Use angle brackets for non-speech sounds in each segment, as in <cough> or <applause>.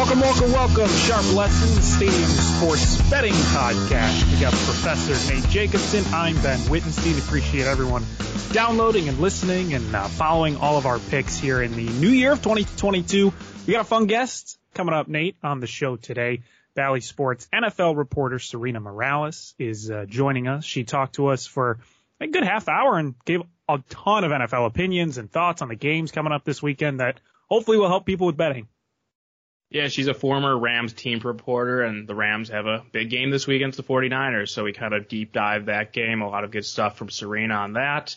Welcome, welcome, welcome. Sharp Lessons Stadium Sports Betting Podcast. We got Professor Nate Jacobson. I'm Ben Wittenstein. Appreciate everyone downloading and listening and uh, following all of our picks here in the new year of 2022. We got a fun guest coming up, Nate, on the show today. Bally Sports NFL reporter Sarina Morales is uh, joining us. She talked to us for a good half hour and gave a ton of NFL opinions and thoughts on the games coming up this weekend that hopefully will help people with betting. Yeah, she's a former Rams team reporter, and the Rams have a big game this week against the 49ers. So we kind of deep dive that game. A lot of good stuff from Sarina on that.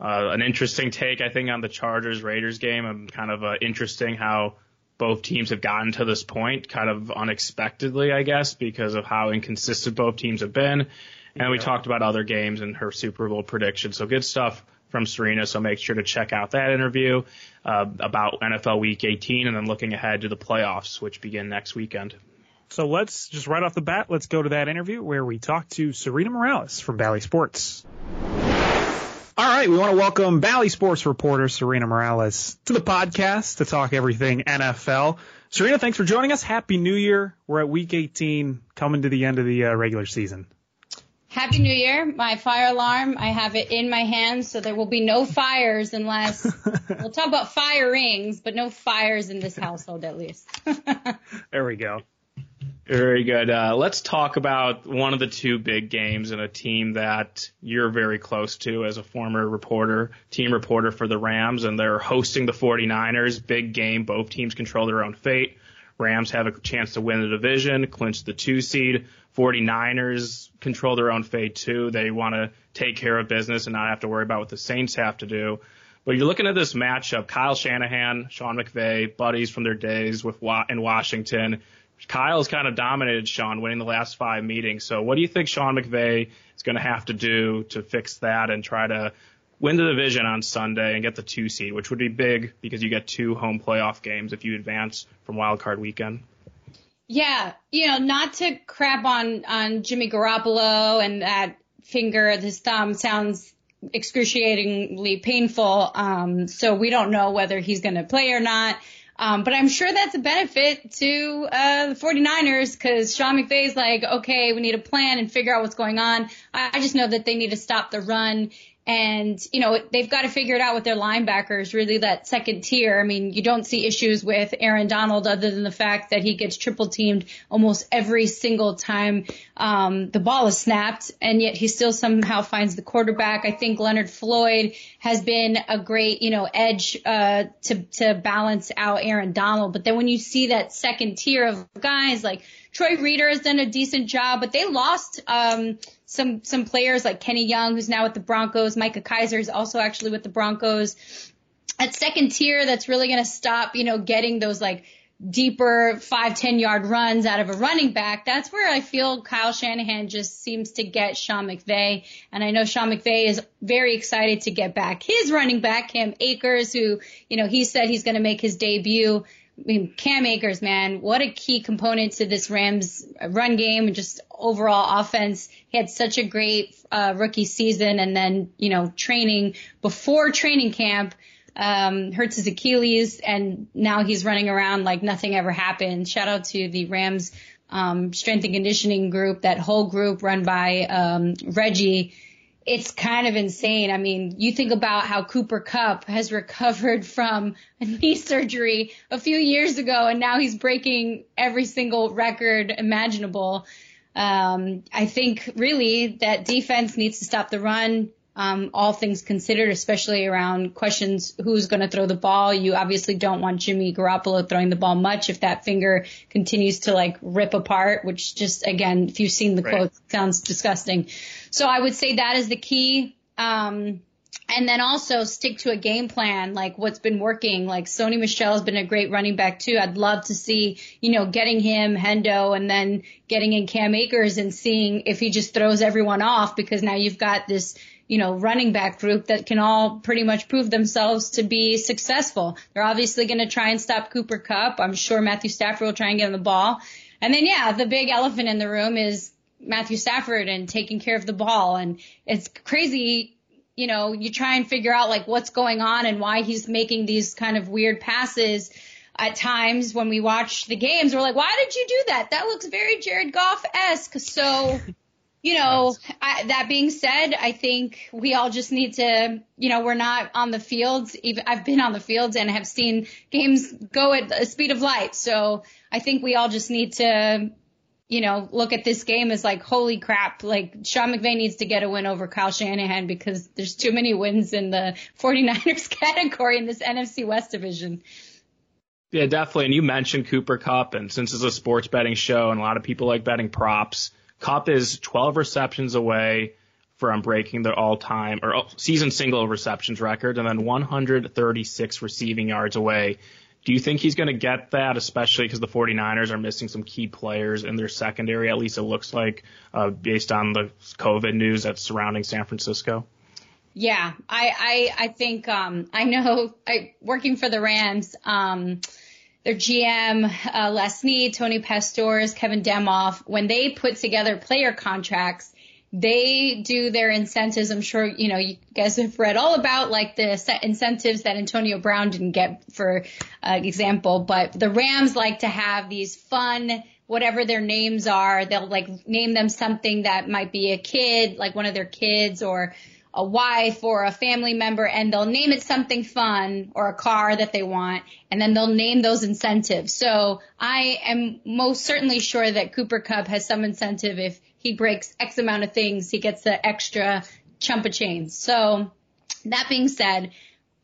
Uh, an interesting take, I think, on the Chargers Raiders game. And kind of uh, interesting how both teams have gotten to this point, kind of unexpectedly, I guess, because of how inconsistent both teams have been. And yeah. we talked about other games and her Super Bowl prediction. So good stuff from Sarina. So make sure to check out that interview uh, about NFL Week 18 and then looking ahead to the playoffs, which begin next weekend. So let's just right off the bat, let's go to that interview where we talk to Sarina Morales from Bally Sports. All right, we want to welcome Bally Sports reporter Sarina Morales to the podcast to talk everything NFL. Sarina, thanks for joining us. Happy New Year. We're at week 18, coming to the end of the uh, regular season. Happy New Year. My fire alarm, I have it in my hand, so there will be no fires unless <laughs> we'll talk about fire rings, but no fires in this household at least. <laughs> there we go. Very good. Uh, let's talk about one of the two big games and a team that you're very close to as a former reporter, team reporter for the Rams, and they're hosting the 49ers. Big game. Both teams control their own fate. Rams have a chance to win the division, clinch the two seed. 49ers control their own fate too. They want to take care of business and not have to worry about what the Saints have to do. But you're looking at this matchup, Kyle Shanahan, Sean McVay, buddies from their days with in Washington. Kyle's kind of dominated Sean, winning the last five meetings. So what do you think Sean McVay is going to have to do to fix that and try to win the division on Sunday and get the two seed, which would be big because you get two home playoff games if you advance from wild card weekend? Yeah, you know, not to crap on on Jimmy Garoppolo and that finger, his thumb sounds excruciatingly painful. Um, so we don't know whether he's going to play or not. Um, but I'm sure that's a benefit to uh, the 49ers because Sean McVay's like, okay, we need a plan and figure out what's going on. I, I just know that they need to stop the run and, you know, they've got to figure it out with their linebackers, really that second tier. I mean, you don't see issues with Aaron Donald other than the fact that he gets triple teamed almost every single time um, the ball is snapped, and yet he still somehow finds the quarterback. I think Leonard Floyd has been a great, you know, edge uh, to to balance out Aaron Donald. But then when you see that second tier of guys like Troy Reeder has done a decent job, but they lost um, some some players like Kenny Young, who's now with the Broncos. Micah Kiser is also actually with the Broncos. At second tier, that's really going to stop, you know, getting those like deeper five, 10 yard runs out of a running back. That's where I feel Kyle Shanahan just seems to get Sean McVay. And I know Sean McVay is very excited to get back his running back, Cam Akers, who, you know, he said he's going to make his debut I mean, Cam Akers, man, what a key component to this Rams run game and just overall offense. He had such a great uh, rookie season, and then you know training before training camp um, hurts his Achilles, and now he's running around like nothing ever happened. Shout out to the Rams um, strength and conditioning group, that whole group run by um, Reggie it's kind of insane. I mean, you think about how Cooper Kupp has recovered from a knee surgery a few years ago, and now he's breaking every single record imaginable. Um, I think really that defense needs to stop the run. Um, all things considered, especially around questions who's going to throw the ball. You obviously don't want Jimmy Garoppolo throwing the ball much if that finger continues to like rip apart, which just again, if you've seen the right. quote, sounds disgusting. So I would say that is the key. Um, and then also stick to a game plan, like what's been working. Like Sony Michel has been a great running back too. I'd love to see, you know, getting him Hendo and then getting in Cam Akers and seeing if he just throws everyone off because now you've got this, you know, running back group that can all pretty much prove themselves to be successful. They're obviously going to try and stop Cooper Kupp. I'm sure Matthew Stafford will try and get on the ball. And then yeah, the big elephant in the room is Matthew Stafford and taking care of the ball. And it's crazy you know, you try and figure out like what's going on and why he's making these kind of weird passes at times when we watch the games. We're like, why did you do that? That looks very Jared Goff-esque. So, <laughs> you know, I, that being said, I think we all just need to, you know, we're not on the fields. Even I've been on the fields and have seen games go at the speed of light. So I think we all just need to you know, look at this game as like, holy crap, like Sean McVay needs to get a win over Kyle Shanahan because there's too many wins in the <laughs> 49ers category in this NFC West division. Yeah, definitely. And you mentioned Cooper Kupp, and since it's a sports betting show and a lot of people like betting props, Kupp is 12 receptions away from breaking the all-time or season single receptions record, and then 136 receiving yards away do you think he's going to get that, especially because the 49ers are missing some key players in their secondary? At least it looks like, uh, based on the COVID news that's surrounding San Francisco. Yeah, I I, I think um, I know. I working for the Rams. Um, their GM, uh, Les Snead, Tony Pastoors, Kevin Demoff, when they put together player contracts, they do their incentives. I'm sure, you know, you guys have read all about like the incentives that Antonio Brown didn't get for uh, example, but the Rams like to have these fun, whatever their names are. They'll like name them something that might be a kid, like one of their kids or a wife or a family member and they'll name it something fun or a car that they want and then they'll name those incentives. So I am most certainly sure that Cooper Kupp has some incentive if he breaks X amount of things, he gets the extra chump of change. So that being said,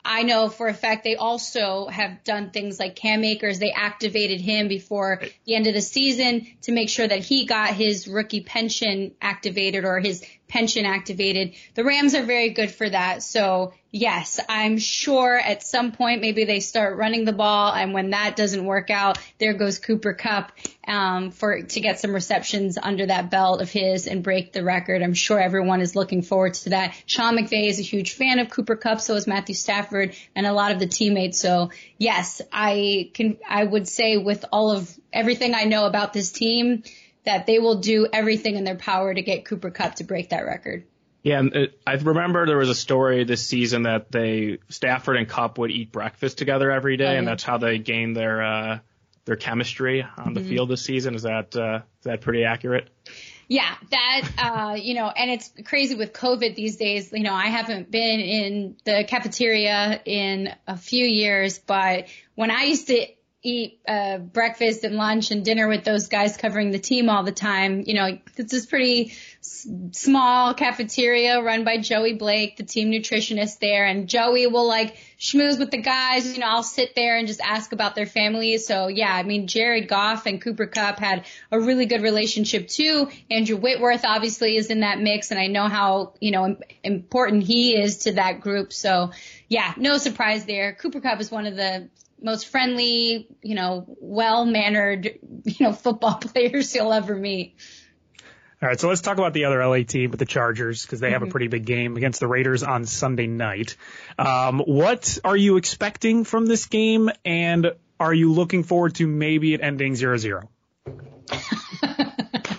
I know for a fact they also have done things like Cam Akers. They activated him before the end of the season to make sure that he got his rookie pension activated or his pension activated. The Rams are very good for that. So yes, I'm sure at some point maybe they start running the ball, and when that doesn't work out, there goes Cooper Kupp um, for to get some receptions under that belt of his and break the record. I'm sure everyone is looking forward to that. Sean McVay is a huge fan of Cooper Kupp, so is Matthew Stafford and a lot of the teammates. So yes, I can I would say with all of everything I know about this team that they will do everything in their power to get Cooper Kupp to break that record. Yeah, and it, I remember there was a story this season that they Stafford and Kupp would eat breakfast together every day, oh, yeah. and that's how they gained their uh, their chemistry on the mm-hmm. field this season. Is that uh, is that pretty accurate? Yeah, that uh, you know, and it's crazy with COVID these days. You know, I haven't been in the cafeteria in a few years, but when I used to eat uh, breakfast and lunch and dinner with those guys covering the team all the time. You know, it's this pretty s- small cafeteria run by Joey Blake, the team nutritionist there, and Joey will like schmooze with the guys. You know, I'll sit there and just ask about their families. So yeah, I mean, Jared Goff and Cooper Kupp had a really good relationship too. Andrew Whitworth obviously is in that mix, and I know how you know important he is to that group. So yeah, no surprise there. Cooper Kupp is one of the most friendly, you know, well-mannered, you know, football <laughs> players you'll ever meet. All right, so let's talk about the other LA team with the Chargers because they have mm-hmm. a pretty big game against the Raiders on Sunday night. Um, what are you expecting from this game, and are you looking forward to maybe it ending 0-0? <laughs>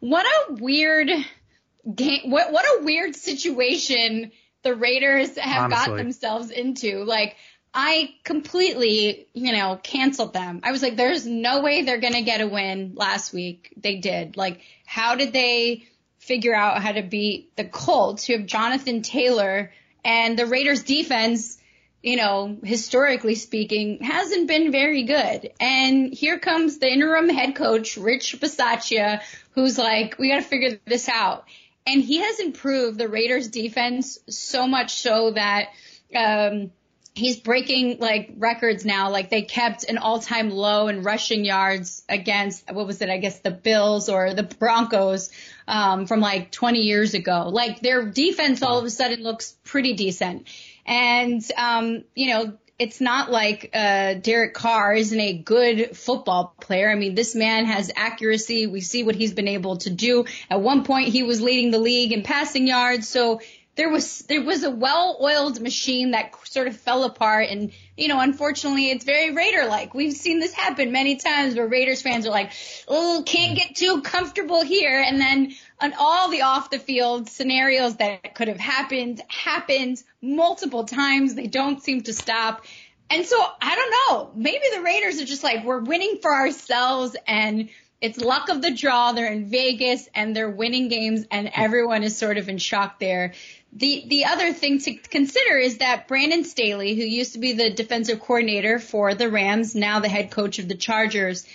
what a weird game! What what a weird situation the Raiders have Honestly. got themselves into. Like I completely, you know, canceled them. I was like, there's no way they're going to get a win last week. They did. Like, how did they figure out how to beat the Colts who have Jonathan Taylor and the Raiders defense, you know, historically speaking, hasn't been very good. And here comes the interim head coach, Rich Bisaccia, who's like, we got to figure this out. and he has improved the Raiders defense so much so that, um, he's breaking like records now. Like they kept an all-time low in rushing yards against what was it? I guess the Bills or the Broncos um, from like 20 years ago. Like their defense all of a sudden looks pretty decent, and um, you know. It's not like uh, Derek Carr isn't a good football player. I mean, this man has accuracy. We see what he's been able to do. At one point, he was leading the league in passing yards. So there was there was a well-oiled machine that sort of fell apart and you know unfortunately it's very raider like we've seen this happen many times where raiders fans are like oh can't get too comfortable here. And then on all the off the field scenarios that could have happened happened multiple times. They don't seem to stop. And so i don't know. Maybe the raiders are just like we're winning for ourselves and it's luck of the draw. They're in Vegas and they're winning games and everyone is sort of in shock there. The the other thing to consider is that Brandon Staley, who used to be the defensive coordinator for the Rams, now the head coach of the Chargers,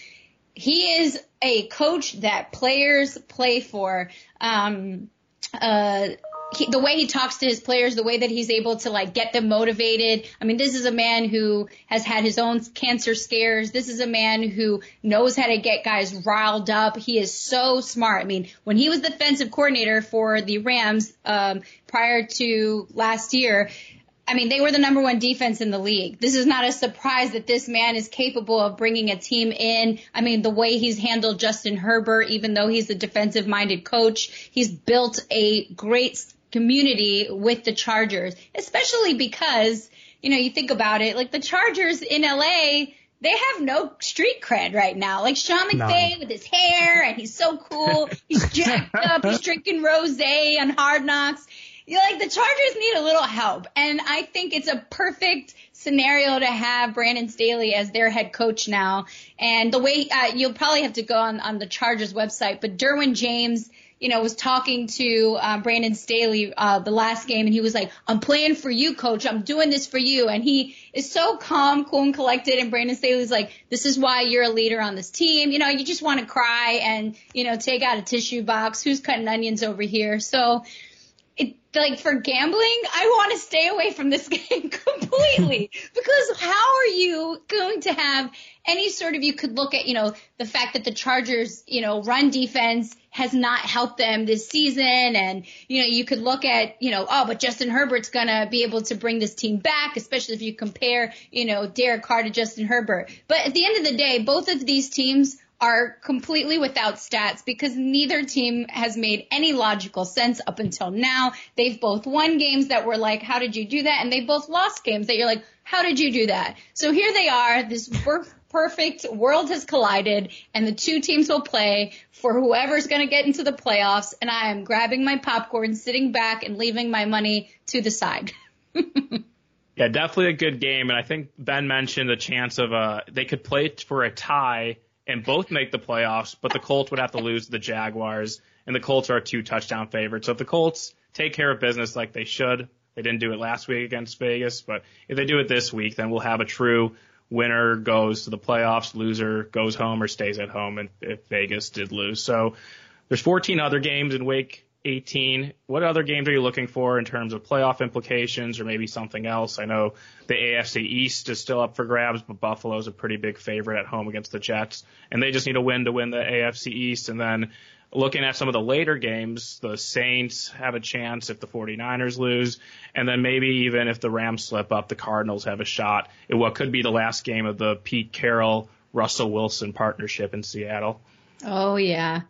he is a coach that players play for. Um, uh, he, the way he talks to his players, the way that he's able to like get them motivated. I mean, this is a man who has had his own cancer scares. This is a man who knows how to get guys riled up. He is so smart. I mean, when he was defensive coordinator for the Rams um, prior to last year, I mean, they were the number one defense in the league. This is not a surprise that this man is capable of bringing a team in. I mean, the way he's handled Justin Herbert, even though he's a defensive minded coach, he's built a great community with the Chargers, especially because, you know, you think about it, like the Chargers in LA, they have no street cred right now. Like Sean McVay with his hair and he's so cool. He's jacked <laughs> up. He's drinking rose on hard knocks. You know, like the Chargers need a little help. And I think it's a perfect scenario to have Brandon Staley as their head coach now. And the way, uh, you'll probably have to go on, on the Chargers website, but Derwin James, you know, was talking to uh, Brandon Staley uh, the last game, and he was like, "I'm playing for you, coach. I'm doing this for you." And he is so calm, cool, and collected. And Brandon Staley's like, "This is why you're a leader on this team. You know, you just want to cry and you know take out a tissue box. Who's cutting onions over here?" So it like for gambling, I want to stay away from this <laughs> game completely <laughs> because how are you going to have any sort of you could look at, you know, the fact that the Chargers, you know, run defense has not helped them this season and you know, you could look at, you know, oh, but Justin Herbert's going to be able to bring this team back, especially if you compare, you know, Derek Carr to Justin Herbert. But at the end of the day, both of these teams are completely without stats because neither team has made any logical sense up until now. They've both won games that were like, how did you do that? And they both lost games that you're like, how did you do that? So here they are, this perfect world has collided and the two teams will play for whoever's going to get into the playoffs. And I am grabbing my popcorn, sitting back and leaving my money to the side. <laughs> yeah, definitely a good game. And I think Ben mentioned the chance of a, they could play for a tie and both make the playoffs, but the Colts would have to lose to the Jaguars, and the Colts are a two touchdown favorite. So if the Colts take care of business like they should, they didn't do it last week against Vegas, but if they do it this week, then we'll have a true winner goes to the playoffs, loser goes home or stays at home, and if Vegas did lose. So there's 14 other games in Week 18. What other games are you looking for in terms of playoff implications or maybe something else? I know the AFC East is still up for grabs, but Buffalo's a pretty big favorite at home against the Jets, and they just need a win to win the AFC East. And then looking at some of the later games, the Saints have a chance if the 49ers lose, and then maybe even if the Rams slip up, the Cardinals have a shot at what could be the last game of the Pete Carroll Russell Wilson partnership in Seattle. Oh yeah.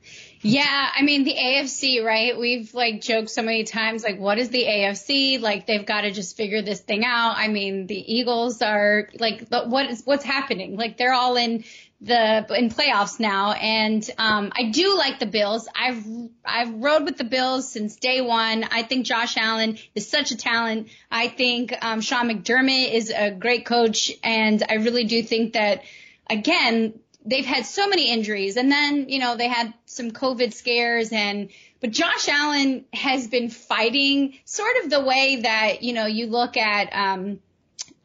Yeah, I mean the AFC, right? We've like joked so many times like what is the AFC? Like they've got to just figure this thing out. I mean, the Eagles are like what is what's happening? Like they're all in the in playoffs now and um I do like the Bills. I've I've rode with the Bills since day 1. I think Josh Allen is such a talent. I think um Sean McDermott is a great coach and I really do think that again they've had so many injuries and then, you know, they had some COVID scares and, but Josh Allen has been fighting sort of the way that, you know, you look at, um,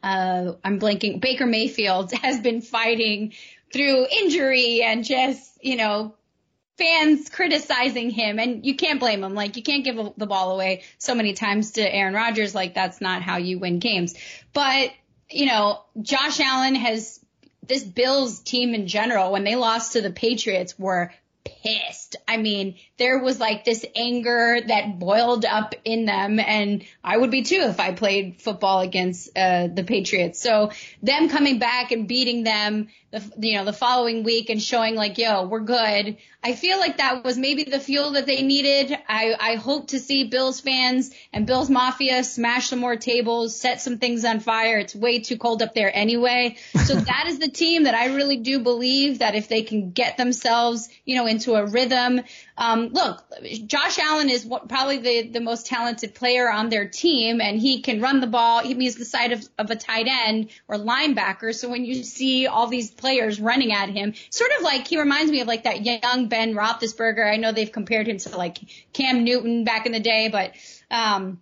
uh, I'm blanking, Baker Mayfield <laughs> has been fighting through injury and just, you know, fans criticizing him and you can't blame him. Like you can't give the ball away so many times to Aaron Rodgers. Like that's not how you win games. But, you know, Josh Allen has this Bills team in general, when they lost to the Patriots were pissed. I mean, there was like this anger that boiled up in them and I would be too if I played football against uh, the Patriots. So them coming back and beating them the you know the following week and showing like yo we're good. I feel like that was maybe the fuel that they needed. I i hope to see bills fans and bills mafia smash some more tables set some things on fire. It's way too cold up there anyway. So <laughs> that is the team that i really do believe that if they can get themselves you know into a rhythm um, look, Josh Allen is what, probably the, the most talented player on their team, and he can run the ball. He's the side of, of a tight end or linebacker. So when you see all these players running at him, sort of like he reminds me of like that young Ben Roethlisberger. I know they've compared him to like Cam Newton back in the day, but um,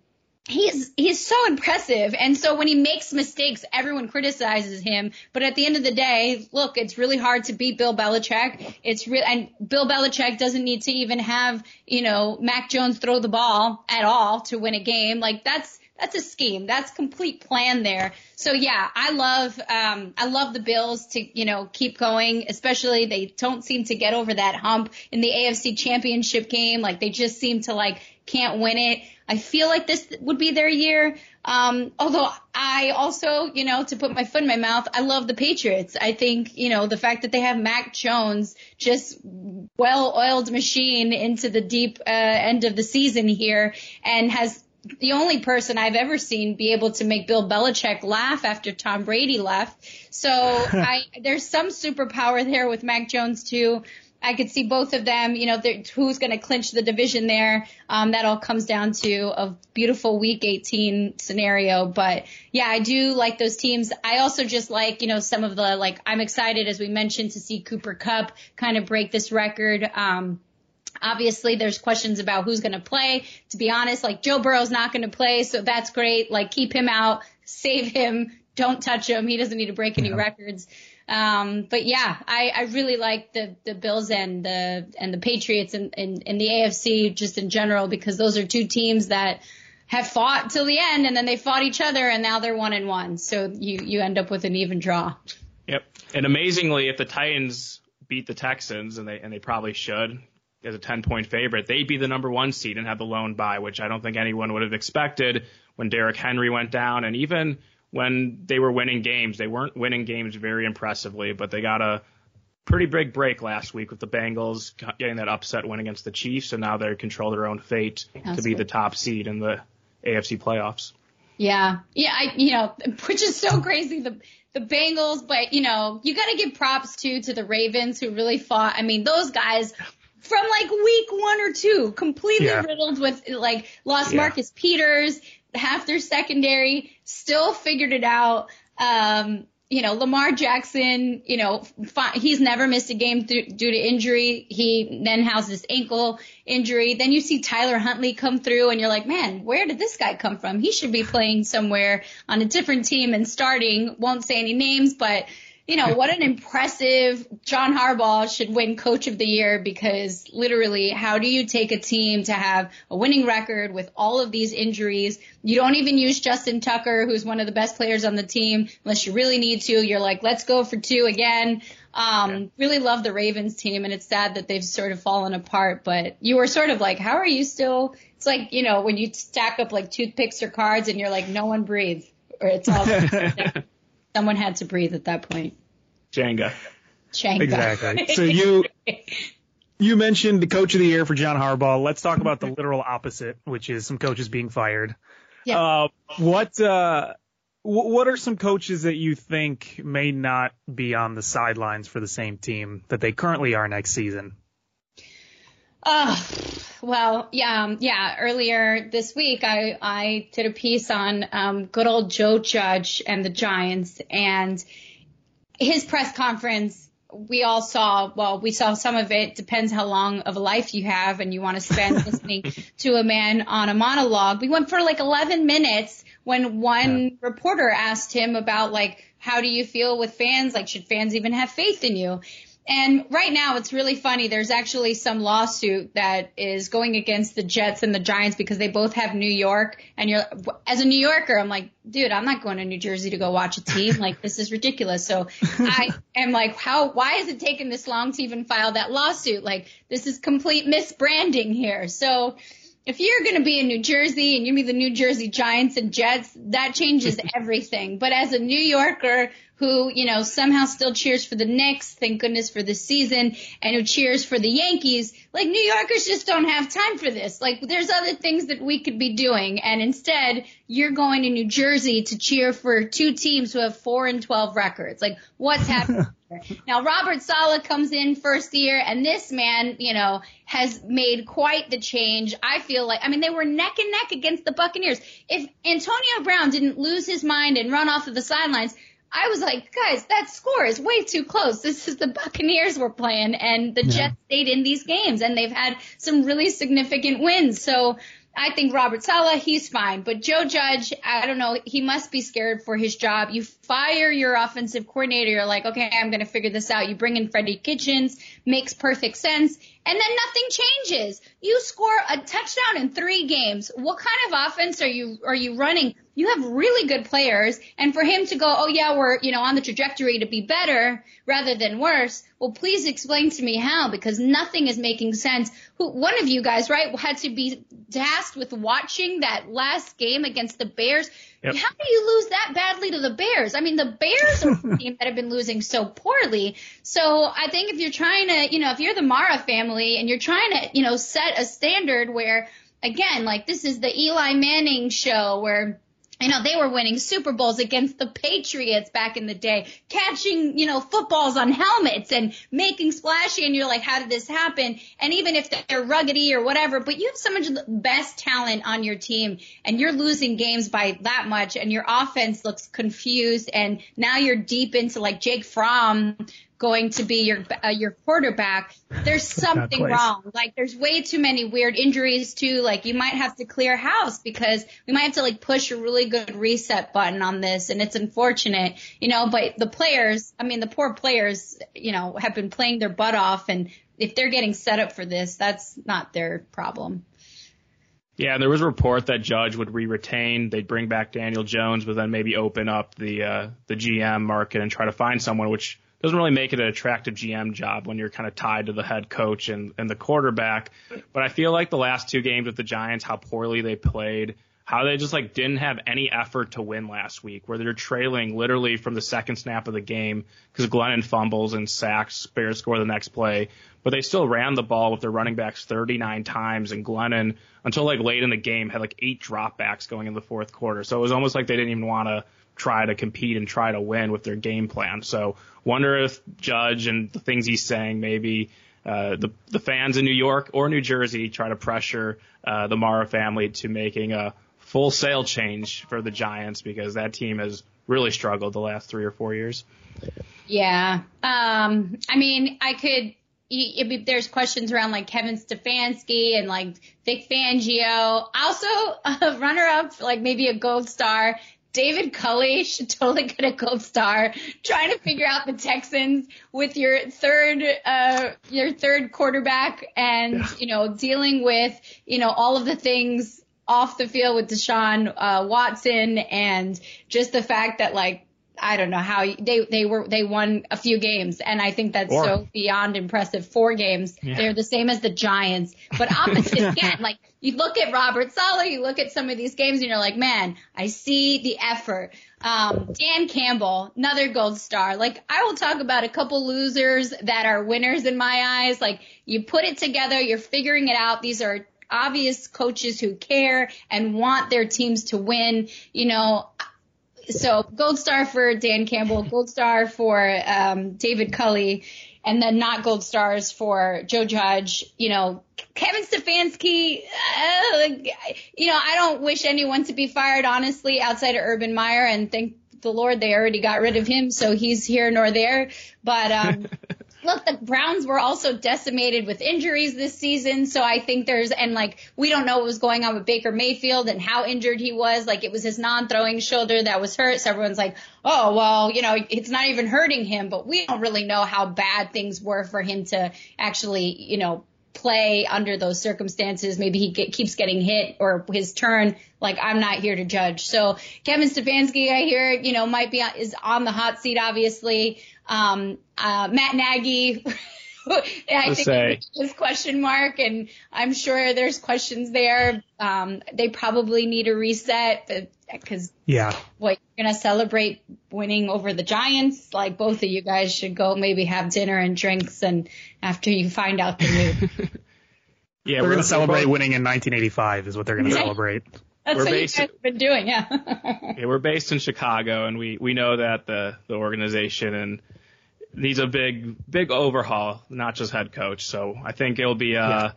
he's he's so impressive. And so when he makes mistakes everyone criticizes him. But at the end of the day look it's really hard to beat Bill Belichick. It's real and Bill Belichick doesn't need to even have you know Mac Jones throw the ball at all to win a game. Like that's that's a scheme. That's complete plan there. So yeah I love um I love the Bills to you know keep going especially they don't seem to get over that hump in the AFC championship game. Like they just seem to like can't win it I feel like this would be their year. Um, although I also, you know, to put my foot in my mouth, I love the Patriots. I think, you know, the fact that they have Mac Jones, just well-oiled machine into the deep uh, end of the season here, and has the only person I've ever seen be able to make Bill Belichick laugh after Tom Brady left. So <laughs> I, there's some superpower there with Mac Jones too. I could see both of them. You know, who's going to clinch the division there? Um, that all comes down to a beautiful Week 18 scenario. But yeah, I do like those teams. I also just like, you know, some of the like. I'm excited, as we mentioned, to see Cooper Kupp kind of break this record. Um, Obviously, there's questions about who's going to play. To be honest, like Joe Burrow's not going to play, so that's great. Like keep him out, save him, don't touch him. He doesn't need to break any yeah. records. Um, but yeah, I, I really like the, the Bills and the, and the Patriots and, and, and the AFC just in general because those are two teams that have fought till the end and then they fought each other and now they're one and one. So you, you end up with an even draw. Yep. And amazingly, if the Titans beat the Texans and they, and they probably should as a 10 point favorite, they'd be the number one seed and have the lone bye, which I don't think anyone would have expected when Derrick Henry went down and even when they were winning games. They weren't winning games very impressively, but they got a pretty big break last week with the Bengals getting that upset win against the Chiefs, and now they control their own fate That's to be good. the top seed in the AFC playoffs. Yeah, yeah, I, you know, which is so crazy. The the Bengals, but you know, you got to give props too to the Ravens who really fought. I mean, those guys from like week one or two, completely yeah. riddled with like lost yeah. Marcus Peters, half their secondary, still figured it out. Um, you know, Lamar Jackson, you know, he's never missed a game due to injury. He then has this ankle injury. Then you see Tyler Huntley come through and you're like, man, where did this guy come from? He should be playing somewhere on a different team and starting. Won't say any names, but you know, what an impressive John Harbaugh should win coach of the year because literally how do you take a team to have a winning record with all of these injuries? You don't even use Justin Tucker, who's one of the best players on the team, unless you really need to. You're like, let's go for two again. Um, yeah. really love the Ravens team and it's sad that they've sort of fallen apart, but you were sort of like, how are you still, it's like, you know, when you stack up like toothpicks or cards and you're like, no one breathe or it's all <laughs> Someone had to breathe at that point. Jenga. Jenga. Exactly. <laughs> So you you mentioned the coach of the year for John Harbaugh. Let's talk about the literal opposite, which is some coaches being fired. Yeah. Uh, what uh, what are some coaches that you think may not be on the sidelines for the same team that they currently are next season? Uh, well, yeah, um, yeah. Earlier this week, I I did a piece on um, good old Joe Judge and the Giants and his press conference. We all saw. Well, we saw some of it. Depends how long of a life you have and you want to spend <laughs> listening to a man on a monologue. We went for like 11 minutes when one yeah. reporter asked him about like how do you feel with fans? Like, should fans even have faith in you? And right now it's really funny. There's actually some lawsuit that is going against the Jets and the Giants because they both have New York. And you're, as a New Yorker, I'm like, dude, I'm not going to New Jersey to go watch a team. <laughs> Like this is ridiculous. So I am like, how, why is it taking this long to even file that lawsuit? Like this is complete misbranding here. So, if you're going to be in New Jersey and you be the New Jersey Giants and Jets, that changes <laughs> everything. But as a New Yorker who, you know, somehow still cheers for the Knicks, thank goodness for the season, and who cheers for the Yankees, like New Yorkers just don't have time for this. Like there's other things that we could be doing. And instead, you're going to New Jersey to cheer for two teams who have four and 12 records. Like what's happening? <laughs> Now Robert Saleh comes in first year and this man, you know, has made quite the change. I feel like, I mean, they were neck and neck against the Buccaneers. If Antonio Brown didn't lose his mind and run off of the sidelines, I was like, guys, that score is way too close. This is the Buccaneers we're playing and the yeah. Jets stayed in these games and they've had some really significant wins. So I think Robert Saleh, he's fine. But Joe Judge, I don't know, he must be scared for his job. You fire your offensive coordinator, you're like, okay, I'm going to figure this out. You bring in Freddie Kitchens, makes perfect sense. And then nothing changes. You score a touchdown in three games. What kind of offense are you, are you running? You have really good players. And for him to go, oh yeah, we're, you know, on the trajectory to be better rather than worse. Well, please explain to me how because nothing is making sense. Who, one of you guys, right, had to be tasked with watching that last game against the Bears. Yep. How do you lose that badly to the Bears? I mean, the Bears are a <laughs> team that have been losing so poorly. So I think if you're trying to, you know, if you're the Mara family and you're trying to, you know, set a standard where, again, like this is the Eli Manning show where you know, they were winning Super Bowls against the Patriots back in the day, catching, you know, footballs on helmets and making splashy. And you're like, how did this happen? And even if they're ruggedy or whatever, but you have so much of the best talent on your team and you're losing games by that much and your offense looks confused. And now you're deep into like Jake Fromm going to be your uh, your quarterback, there's something wrong. Like there's way too many weird injuries too. Like you might have to clear house because we might have to like push a really good reset button on this, and it's unfortunate, you know. But the players, I mean, the poor players, you know, have been playing their butt off, and if they're getting set up for this, that's not their problem. Yeah, and there was a report that Judge would re-retain. They'd bring back Daniel Jones, but then maybe open up the uh, the GM market and try to find someone, which doesn't really make it an attractive GM job when you're kind of tied to the head coach and, and the quarterback. But I feel like the last two games with the Giants, how poorly they played, how they just like didn't have any effort to win last week, where they're trailing literally from the second snap of the game because Glennon fumbles and sacks, Bears score the next play, but they still ran the ball with their running backs 39 times, and Glennon until like late in the game had like eight dropbacks going in the fourth quarter, so it was almost like they didn't even want to try to compete and try to win with their game plan. So wonder if Judge and the things he's saying maybe uh, the the fans in New York or New Jersey try to pressure uh, the Mara family to making a full sale change for the Giants because that team has really struggled the last three or four years. Yeah. Um, I mean, I could. There's questions around like Kevin Stefanski and like Vic Fangio. Also, a runner up, like maybe a gold star David Culley should totally get a gold star. Trying to figure out the Texans with your third, uh, your third quarterback and, yeah. you know, dealing with, you know, all of the things off the field with Deshaun, uh, Watson and just the fact that like I don't know how they they were they won a few games, and I think that's Four. so beyond impressive. Four games, yeah. they're the same as the Giants, but opposite <laughs> again. Like you look at Robert Saleh, you look at some of these games, and you're like, man, I see the effort. Um, Dan Campbell, another gold star. Like I will talk about a couple losers that are winners in my eyes. Like you put it together, you're figuring it out. These are obvious coaches who care and want their teams to win. You know, so gold star for Dan Campbell, gold star for um, David Culley, and then not gold stars for Joe Judge. You know, Kevin Stefanski. Uh, you know, I don't wish anyone to be fired, honestly, outside of Urban Meyer, and thank the Lord they already got rid of him, so he's here nor there. But um, <laughs> look, the Browns were also decimated with injuries this season. So I think there's, and like, we don't know what was going on with Baker Mayfield and how injured he was. Like, it was his non-throwing shoulder that was hurt. So everyone's like, oh, well, you know, it's not even hurting him, but we don't really know how bad things were for him to actually, you know, play under those circumstances. Maybe he get, keeps getting hit or his turn. Like I'm not here to judge. So Kevin Stefanski, I hear, you know, might be is on the hot seat, obviously. Um, uh, Matt Nagy. <laughs> I think say. his question mark, and I'm sure there's questions there. Um, they probably need a reset because yeah, what you're gonna celebrate winning over the Giants? Like both of you guys should go maybe have dinner and drinks, and after you find out the news. <laughs> yeah, they're gonna celebrate both, winning in 1985 is what they're gonna celebrate. That's we're what based, you guys have been doing, yeah. <laughs> yeah, we're based in Chicago, and we we know that the the organization and needs a big big overhaul, not just head coach. So I think it'll be a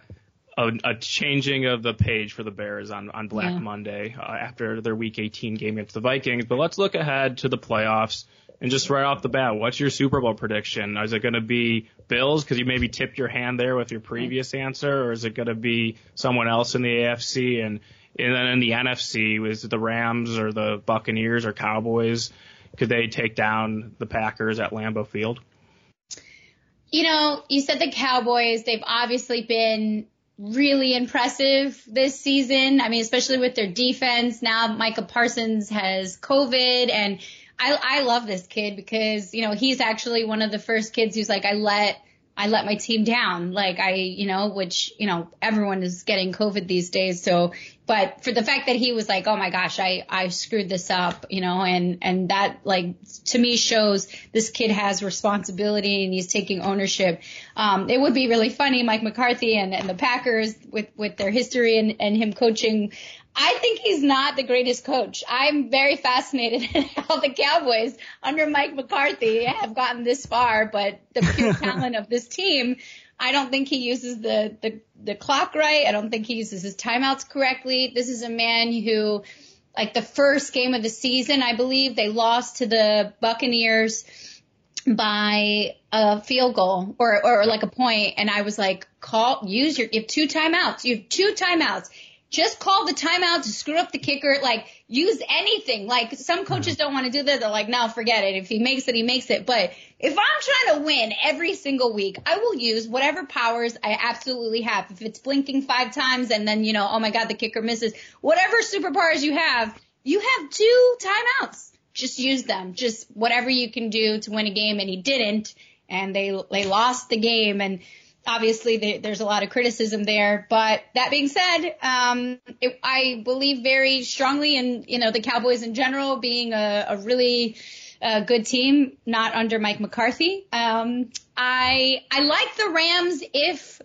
a, a changing of the page for the Bears on on Black yeah. Monday uh, after their Week 18 game against the Vikings. But let's look ahead to the playoffs. And just right off the bat, what's your Super Bowl prediction? Is it going to be Bills because you maybe tipped your hand there with your previous answer, or is it going to be someone else in the AFC? And and then in the NFC, is it the Rams or the Buccaneers or Cowboys? Could they take down the Packers at Lambeau Field? You know, you said the Cowboys, they've obviously been really impressive this season. I mean, especially with their defense. Now Micah Parsons has COVID and I, I love this kid because, you know, he's actually one of the first kids who's like, I let I let my team down. Like I, you know, which, you know, everyone is getting COVID these days. So, but for the fact that he was like, oh my gosh, I, I screwed this up, you know, and, and that like to me shows this kid has responsibility and he's taking ownership. Um, it would be really funny, Mike McCarthy and, and the Packers with, with their history and, and him coaching I think he's not the greatest coach. I'm very fascinated <laughs> at how the Cowboys under Mike McCarthy have gotten this far, but the pure <laughs> talent of this team, I don't think he uses the, the, the clock right. I don't think he uses his timeouts correctly. This is a man who, like the first game of the season, I believe they lost to the Buccaneers by a field goal or, or like a point and I was like, call, use your, you have two timeouts. You have two timeouts just call the timeout to screw up the kicker. Like use anything. Like some coaches don't want to do that. They're like, no, forget it. If he makes it, he makes it. But if I'm trying to win every single week, I will use whatever powers I absolutely have. If it's blinking five times and then, you know, oh my God, the kicker misses, whatever superpowers you have, you have two timeouts. Just use them. Just whatever you can do to win a game. And he didn't. And they, they lost the game. And, obviously there's a lot of criticism there. But that being said, um, it, I believe very strongly in you know the Cowboys in general being a, a really uh, good team, not under Mike McCarthy. Um, I I like the Rams if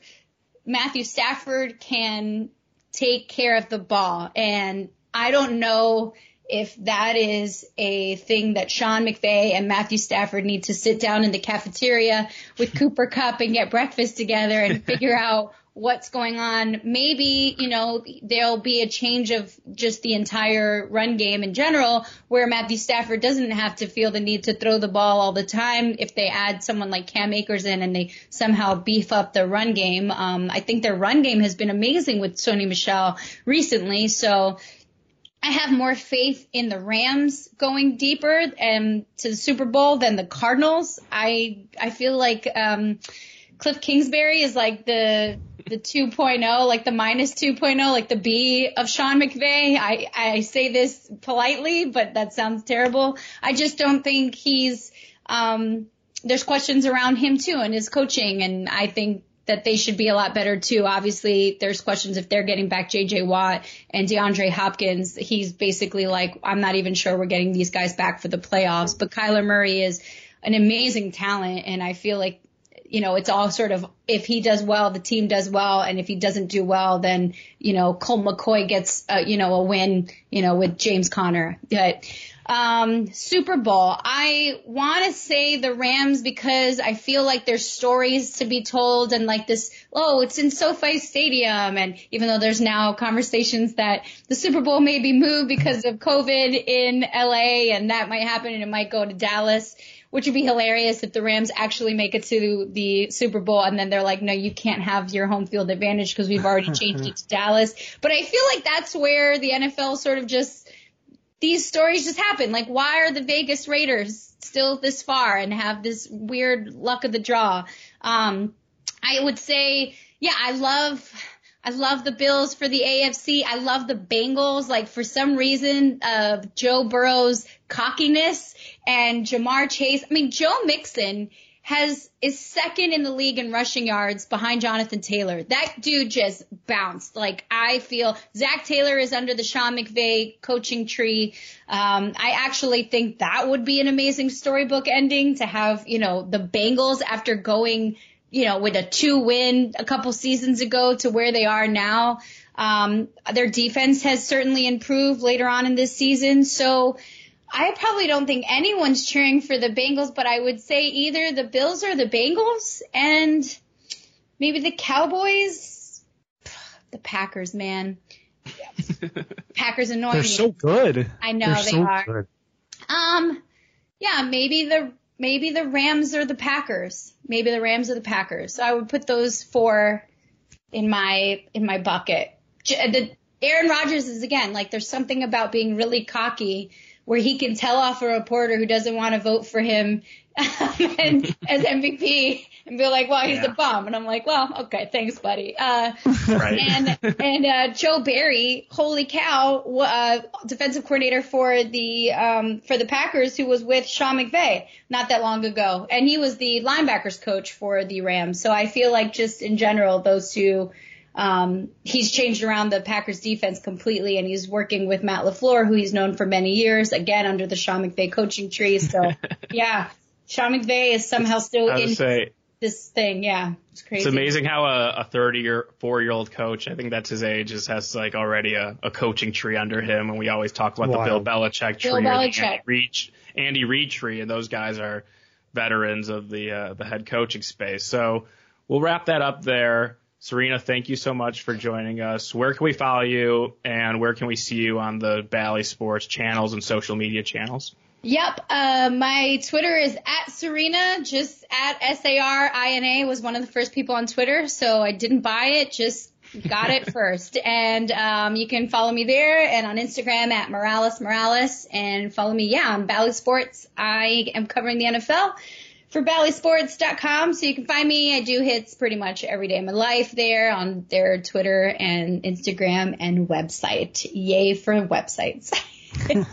Matthew Stafford can take care of the ball, and I don't know if that is a thing that Sean McVay and Matthew Stafford need to sit down in the cafeteria with <laughs> Cooper Kupp and get breakfast together and figure <laughs> out what's going on. Maybe, you know, there'll be a change of just the entire run game in general where Matthew Stafford doesn't have to feel the need to throw the ball all the time if they add someone like Cam Akers in and they somehow beef up the run game. Um, I think their run game has been amazing with Sony Michel recently. So, I have more faith in the Rams going deeper and to the Super Bowl than the Cardinals. I I feel like um Cliff Kingsbury is like the the 2.0, like the minus 2.0, like the B of Sean McVay. I I say this politely, but that sounds terrible. I just don't think he's um there's questions around him too and his coaching and I think that they should be a lot better too. Obviously, there's questions if they're getting back JJ Watt and DeAndre Hopkins. He's basically like, I'm not even sure we're getting these guys back for the playoffs. But Kyler Murray is an amazing talent, and I feel like, you know, it's all sort of if he does well, the team does well, and if he doesn't do well, then you know, Colt McCoy gets, uh, you know, a win, you know, with James Conner. But Um, Super Bowl. I want to say the Rams because I feel like there's stories to be told and like this, oh, it's in SoFi Stadium. And even though there's now conversations that the Super Bowl may be moved because of COVID in LA and that might happen and it might go to Dallas which would be hilarious if the Rams actually make it to the Super Bowl and then they're like, no, you can't have your home field advantage because we've already changed it to <laughs> Dallas. But I feel like that's where the NFL sort of just, these stories just happen. Like, why are the Vegas Raiders still this far and have this weird luck of the draw? Um, I would say, yeah, I love, I love the Bills for the AFC. I love the Bengals. Like for some reason of Joe Burrow's cockiness and Ja'Marr Chase. I mean, Joe Mixon has is second in the league in rushing yards behind Jonathan Taylor. That dude just bounced. Like I feel Zac Taylor is under the Sean McVay coaching tree. Um, I actually think that would be an amazing storybook ending to have, you know, the Bengals after going you know, with a two win a couple seasons ago to where they are now. Um, their defense has certainly improved later on in this season. So I probably don't think anyone's cheering for the Bengals, but I would say either the Bills or the Bengals and maybe the Cowboys. <sighs> The Packers, man. <laughs> Packers annoy They're me. so good. I know They're they so are. Good. Um, yeah, maybe the maybe the Rams or the Packers. Maybe the Rams or the Packers. So I would put those four in my in my bucket. J- The Aaron Rodgers is again like there's something about being really cocky where he can tell off a reporter who doesn't want to vote for him <laughs> and, as MVP and be like, well, he's Yeah. a bum. And I'm like, well, okay, thanks, buddy. Uh, Right. and and uh, Joe Barry, holy cow, uh, defensive coordinator for the um, for the Packers, who was with Sean McVay not that long ago, and he was the linebackers coach for the Rams. So I feel like just in general, those two. Um, he's changed around the Packers defense completely and he's working with Matt LaFleur, who he's known for many years, again, under the Sean McVay coaching tree. So <laughs> yeah, Sean McVay is somehow still in say this thing. Yeah. It's crazy. it's amazing how a, a 30 year, four year old coach, I think that's his age, just has like already a, a coaching tree under him. And we always talk about Wild. the Bill Belichick tree Bill Belichick. Andy Reid, Andy Reid tree. And those guys are veterans of the, uh, the head coaching space. So we'll wrap that up there. Sarina, thank you so much for joining us. Where can we follow you and where can we see you on the Bally Sports channels and social media channels? Yep. Uh, my Twitter is at Sarina, just at S A R I N A was one of the first people on Twitter, so I didn't buy it, just got it <laughs> first. And um, you can follow me there and on Instagram at Morales Morales and follow me, yeah, on Bally Sports. I am covering the NFL for ballysports.com, so you can find me. I do hits pretty much every day of my life there on their Twitter and Instagram and website. Yay for websites. <laughs>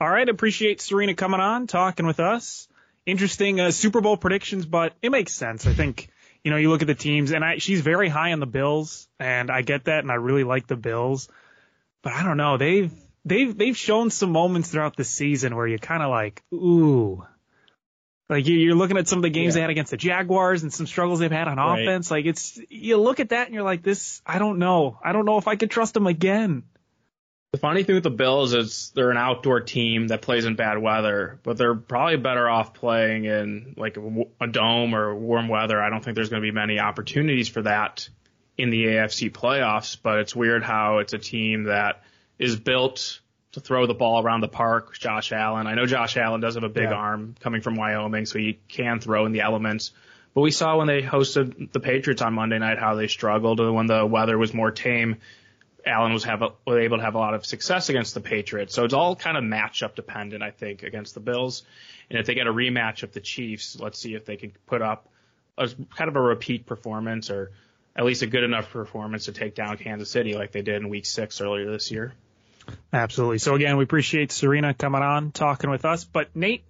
All right, appreciate Sarina coming on, talking with us. Interesting uh, Super Bowl predictions, but it makes sense. I think you know you look at the teams, and I, she's very high on the Bills, and I get that, and I really like the Bills. But I don't know, they've they've they've shown some moments throughout the season where you're kind of like, ooh. Like you- you're looking at some of the games Yeah. they had against the Jaguars and some struggles they've had on Right. offense. Like it's you look at that and you're like, this. I don't know. I don't know if I could trust them again. The funny thing with the Bills is they're an outdoor team that plays in bad weather, but they're probably better off playing in like a dome or warm weather. I don't think there's going to be many opportunities for that in the AFC playoffs, but it's weird how it's a team that is built to throw the ball around the park. Josh Allen. I know Josh Allen does have a big Yeah. arm coming from Wyoming, so he can throw in the elements. But we saw when they hosted the Patriots on Monday night how they struggled and when the weather was more tame. Allen was have a, was able to have a lot of success against the Patriots. So it's all kind of matchup dependent, I think, against the Bills. And if they get a rematch of the Chiefs, let's see if they can put up a kind of a repeat performance or at least a good enough performance to take down Kansas City like they did in Week Six earlier this year. Absolutely. So again, we appreciate Sarina coming on, talking with us. But Nate,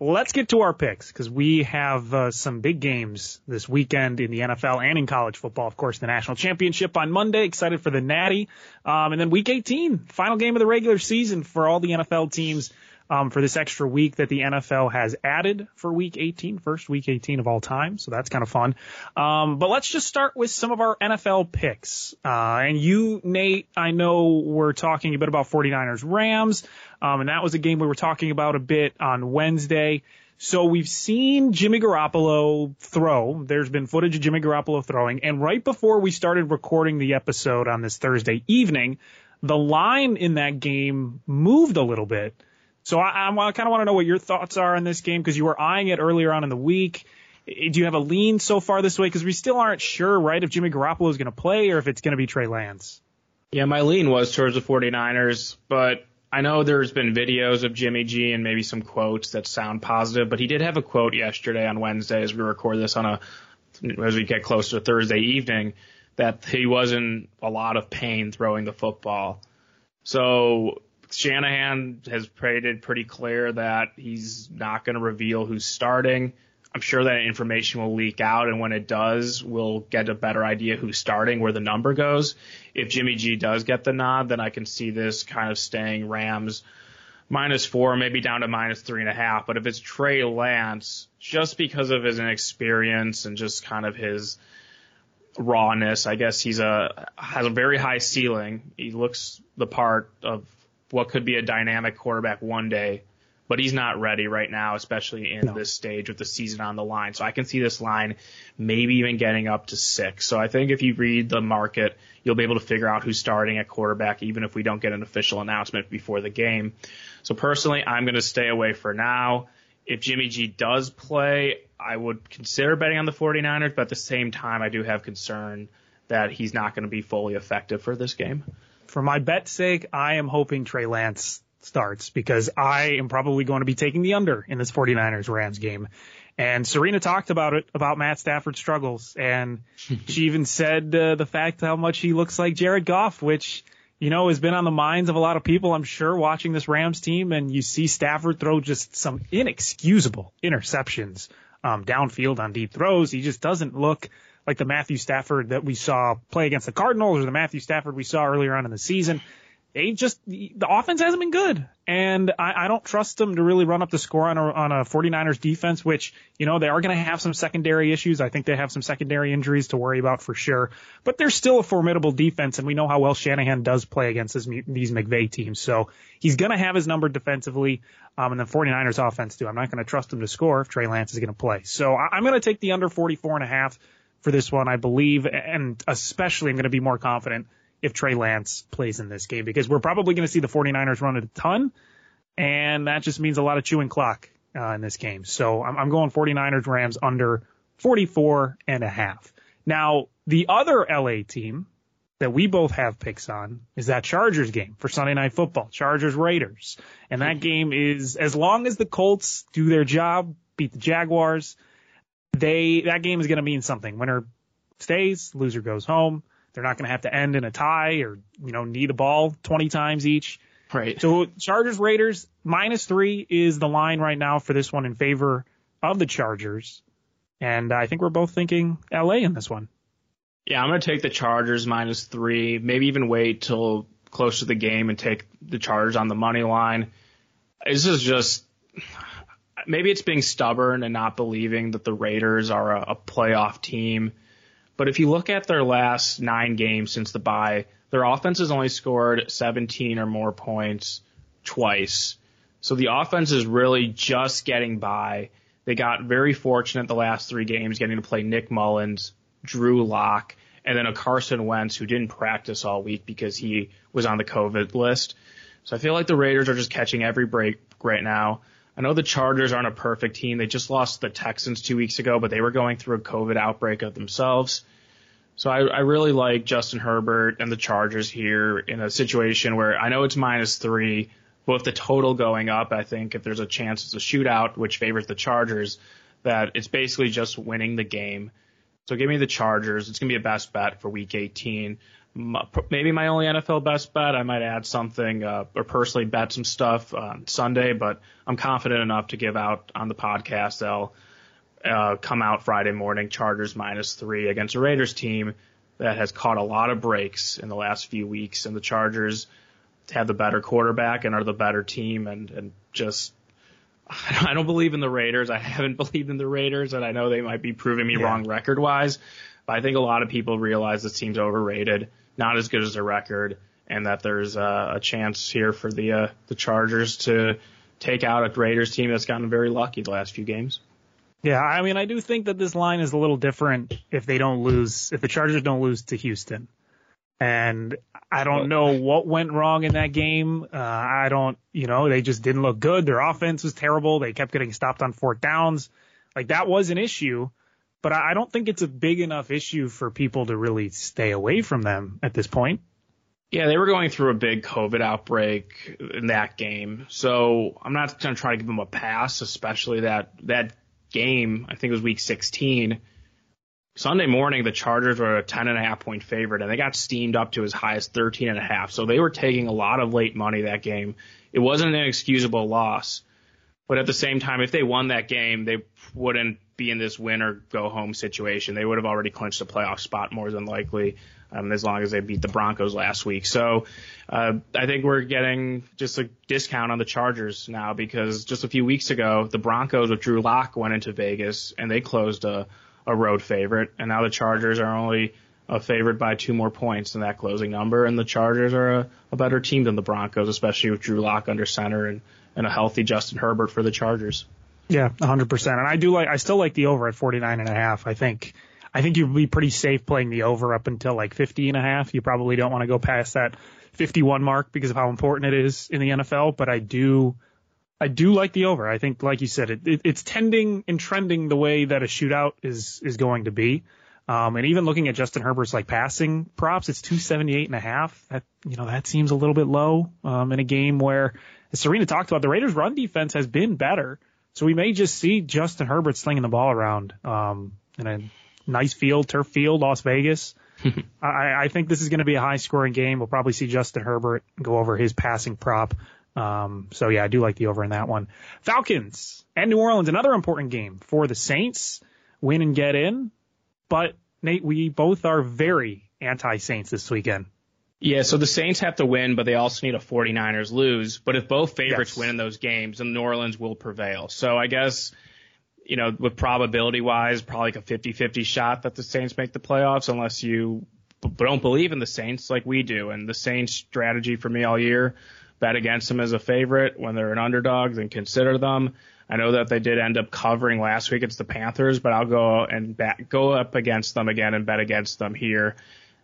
let's get to our picks because we have uh, some big games this weekend in the NFL and in college football. Of course, the national championship on Monday. Excited for the Natty, um, and then Week 18, final game of the regular season for all the NFL teams. Um, for this extra week that the NFL has added for week 18, first week 18 of all time. So that's kind of fun. Um, but let's just start with some of our NFL picks. Uh, and you, Nate, I know we're talking a bit about 49ers Rams. Um, and that was a game we were talking about a bit on Wednesday. So we've seen Jimmy Garoppolo throw. There's been footage of Jimmy Garoppolo throwing. And right before we started recording the episode on this Thursday evening, the line in that game moved a little bit. So I, I kind of want to know what your thoughts are on this game because you were eyeing it earlier on in the week. Do you have a lean so far this way? Because we still aren't sure, right, if Jimmy Garoppolo is going to play or if it's going to be Trey Lance. Yeah, my lean was towards the 49ers, but I know there's been videos of Jimmy G and maybe some quotes that sound positive, but he did have a quote yesterday on Wednesday as we record this on a as we get close to Thursday evening that he was in a lot of pain throwing the football. So Shanahan has made it pretty clear that he's not going to reveal who's starting. I'm sure that information will leak out, and when it does, we'll get a better idea who's starting, where the number goes. If Jimmy G does get the nod, then I can see this kind of staying Rams minus four, maybe down to minus three and a half. But if it's Trey Lance, just because of his inexperience and just kind of his rawness, I guess he's a has a very high ceiling. He looks the part of what could be a dynamic quarterback one day but he's not ready right now, especially in no. this stage with the season on the line. So I can see this line maybe even getting up to six. So I think if you read the market, you'll be able to figure out who's starting at quarterback, even if we don't get an official announcement before the game. So personally, I'm going to stay away for now. If Jimmy G does play, I would consider betting on the 49ers, but at the same time, I do have concern that he's not going to be fully effective for this game. For my bet's sake, I am hoping Trey Lance starts because I am probably going to be taking the under in this 49ers Rams game. And Sarina talked about it, about Matt Stafford's struggles. And <laughs> she even said uh, the fact how much he looks like Jared Goff, which, you know, has been on the minds of a lot of people, I'm sure, watching this Rams team. And you see Stafford throw just some inexcusable interceptions um, downfield on deep throws. He just doesn't look like the Matthew Stafford that we saw play against the Cardinals or the Matthew Stafford we saw earlier on in the season they just the offense hasn't been good, and I, I don't trust them to really run up the score on a on a 49ers defense, which you know they are going to have some secondary issues. I think they have some secondary injuries to worry about for sure, but they're still a formidable defense, and we know how well Shanahan does play against this, these McVay teams. So he's going to have his number defensively, um, and the 49ers offense too. I'm not going to trust him to score if Trey Lance is going to play. So I, I'm going to take the under 44 and a half for this one, I believe, and especially I'm going to be more confident if Trey Lance plays in this game because we're probably going to see the 49ers run it a ton. And that just means a lot of chewing clock uh, in this game. So I'm, I'm going 49ers Rams under 44 and a half. Now, the other LA team that we both have picks on is that Chargers game for Sunday Night Football, Chargers Raiders. And that game is as long as the Colts do their job, beat the Jaguars, they that game is going to mean something. Winner stays, loser goes home. They're not going to have to end in a tie or, you know, need the ball 20 times each. Right. So Chargers Raiders minus three is the line right now for this one in favor of the Chargers. And I think we're both thinking LA in this one. Yeah, I'm going to take the Chargers minus three, maybe even wait till close to the game and take the Chargers on the money line. This is just, maybe it's being stubborn and not believing that the Raiders are a, a playoff team. But if you look at their last nine games since the bye, their offense has only scored 17 or more points twice. So the offense is really just getting by. They got very fortunate the last three games getting to play Nick Mullens, Drew Lock, and then a Carson Wentz who didn't practice all week because he was on the COVID list. So I feel like the Raiders are just catching every break right now. I know the Chargers aren't a perfect team. They just lost the Texans two weeks ago, but they were going through a COVID outbreak of themselves. So I, I really like Justin Herbert and the Chargers here in a situation where I know it's minus three, but with the total going up, I think if there's a chance it's a shootout, which favors the Chargers, that it's basically just winning the game. So give me the Chargers. It's going to be a best bet for week 18 maybe my only NFL best bet. I might add something uh, or personally bet some stuff on Sunday, but I'm confident enough to give out on the podcast. They'll uh, come out Friday morning. Chargers minus three against a Raiders team that has caught a lot of breaks in the last few weeks, and the Chargers have the better quarterback and are the better team and, and just <laughs> I don't believe in the Raiders. I haven't <laughs> believed in the Raiders, and I know they might be proving me yeah. wrong record wise. But I think a lot of people realize this team's overrated, not as good as their record, and that there's uh, a chance here for the uh, the Chargers to take out a Raiders team that's gotten very lucky the last few games. Yeah, I mean, I do think that this line is a little different if they don't lose, if the Chargers don't lose to Houston. And I don't know what went wrong in that game. Uh, I don't, you know, they just didn't look good. Their offense was terrible. They kept getting stopped on fourth downs. Like that was an issue, but I don't think it's a big enough issue for people to really stay away from them at this point. Yeah, they were going through a big COVID outbreak in that game. So I'm not going to try to give them a pass, especially that, that game, I think it was week 16 Sunday morning, the Chargers were a 10 and a half point favorite and they got steamed up to as high as 13 and a half. So they were taking a lot of late money that game. It wasn't an excusable loss. But at the same time, if they won that game, they wouldn't be in this win or go home situation. They would have already clinched a playoff spot more than likely, um, as long as they beat the Broncos last week. So, uh, I think we're getting just a discount on the Chargers now because just a few weeks ago, the Broncos with Drew Lock went into Vegas and they closed a, a road favorite, and now the Chargers are only favored by two more points than that closing number, and the Chargers are a, a better team than the Broncos, especially with Drew Lock under center and, and a healthy Justin Herbert for the Chargers. Yeah, 100%. And I do like, I still like the over at 49 and a half. I think, I think you'd be pretty safe playing the over up until like 50 and a half. You probably don't want to go past that 51 mark because of how important it is in the NFL, but I do, I do like the over. I think, like you said, it, it, it's tending and trending the way that a shootout is is going to be. Um, and even looking at Justin Herbert's like passing props, it's 278 and a half. That, you know, that seems a little bit low, um, in a game where, as Sarina talked about, the Raiders run defense has been better. So we may just see Justin Herbert slinging the ball around, um, in a nice field, turf field, Las Vegas. <laughs> I, I think this is going to be a high scoring game. We'll probably see Justin Herbert go over his passing prop. Um, so yeah, I do like the over in that one. Falcons and New Orleans, another important game for the Saints. Win and get in. But Nate, we both are very anti-Saints this weekend. Yeah, so the Saints have to win, but they also need a 49ers lose. But if both favorites yes. win in those games, then New Orleans will prevail. So I guess, you know, with probability wise, probably like a 50-50 shot that the Saints make the playoffs unless you don't believe in the Saints like we do. And the Saints strategy for me all year bet against them as a favorite when they're an underdog, then consider them. I know that they did end up covering last week against the Panthers, but I'll go and bet, go up against them again and bet against them here,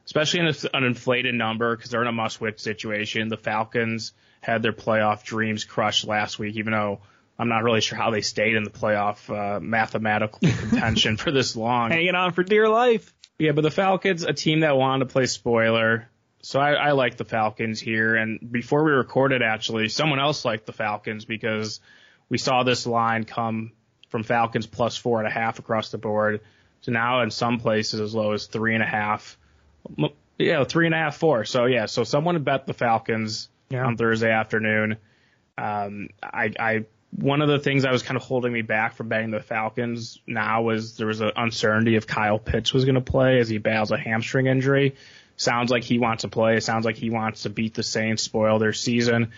especially in an inflated number because they're in a must-win situation. The Falcons had their playoff dreams crushed last week, even though I'm not really sure how they stayed in the playoff uh, mathematical <laughs> contention for this long. Hanging on for dear life. Yeah, but the Falcons, a team that wanted to play spoiler, so I, I like the Falcons here. And before we recorded, actually, someone else liked the Falcons because we saw this line come from Falcons plus four and a half across the board to now in some places as low as three and a half. Yeah, three and a half, four. So yeah, so someone bet the Falcons yeah. on Thursday afternoon. Um, I, I, one of the things I was kind of holding me back from betting the Falcons now was there was an uncertainty if Kyle Pitts was going to play as he battles a hamstring injury. Sounds like he wants to play. It sounds like he wants to beat the Saints, spoil their season.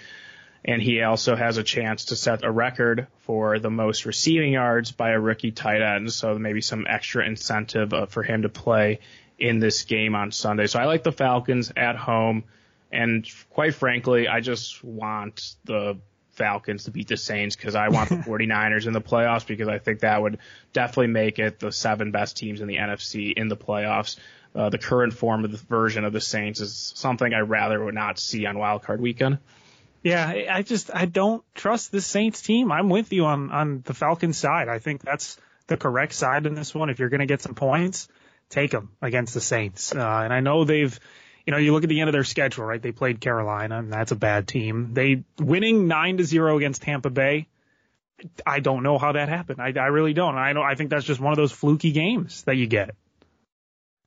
And he also has a chance to set a record for the most receiving yards by a rookie tight end. So maybe some extra incentive uh, for him to play in this game on Sunday. So I like the Falcons at home. And quite frankly, I just want the Falcons to beat the Saints because I want the <laughs> 49ers in the playoffs because I think that would definitely make it the seven best teams in the NFC in the playoffs uh, the current form of the version of the Saints is something I rather would not see on Wild Card Weekend. Yeah, I just I don't trust this Saints team. I'm with you on on the Falcons side. I think that's the correct side in this one. If you're going to get some points, take them against the Saints. Uh, and I know they've, you know, you look at the end of their schedule, right? They played Carolina, and that's a bad team. They winning nine to zero against Tampa Bay. I don't know how that happened. I, I really don't. I know. I think that's just one of those fluky games that you get.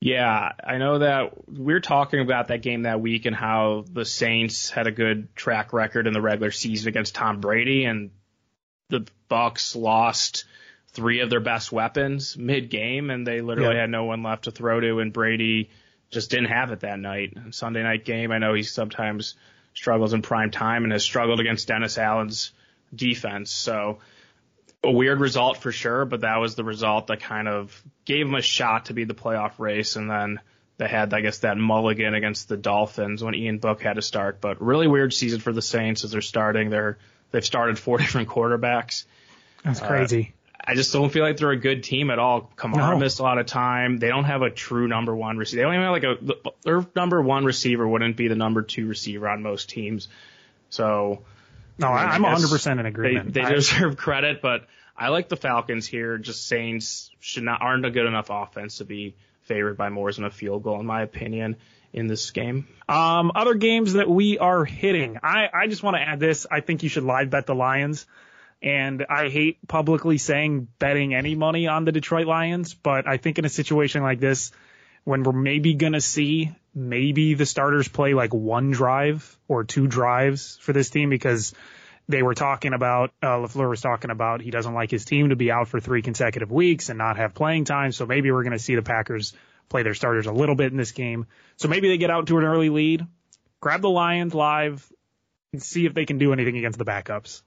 Yeah, I know that we are talking about that game that week and how the Saints had a good track record in the regular season against Tom Brady and the Bucs lost three of their best weapons mid game and they literally yeah. had no one left to throw to and Brady just didn't have it that night. Sunday night game, I know he sometimes struggles in prime time and has struggled against Dennis Allen's defense. So a weird result for sure, but that was the result that kind of gave them a shot to be the playoff race. And then they had, I guess, that mulligan against the Dolphins when Ian Book had to start. But really weird season for the Saints as they're starting. They're they've started four <laughs> different quarterbacks. That's crazy. Uh, I just don't feel like they're a good team at all. Kamara no. missed a lot of time. They don't have a true number one receiver. They don't even have like a their number one receiver wouldn't be the number two receiver on most teams. So no, I am 100 percent in agreement. They, they deserve <laughs> credit, but I like the Falcons here. Just Saints should not aren't a good enough offense to be favored by more than a field goal, in my opinion, in this game. Um, other games that we are hitting. I, I just want to add this. I think you should live bet the Lions. And I hate publicly saying betting any money on the Detroit Lions, but I think in a situation like this, when we're maybe going to see maybe the starters play like one drive or two drives for this team because they were talking about, uh, LaFleur was talking about he doesn't like his team to be out for three consecutive weeks and not have playing time. So maybe we're going to see the Packers play their starters a little bit in this game. So maybe they get out to an early lead, grab the Lions live and see if they can do anything against the backups.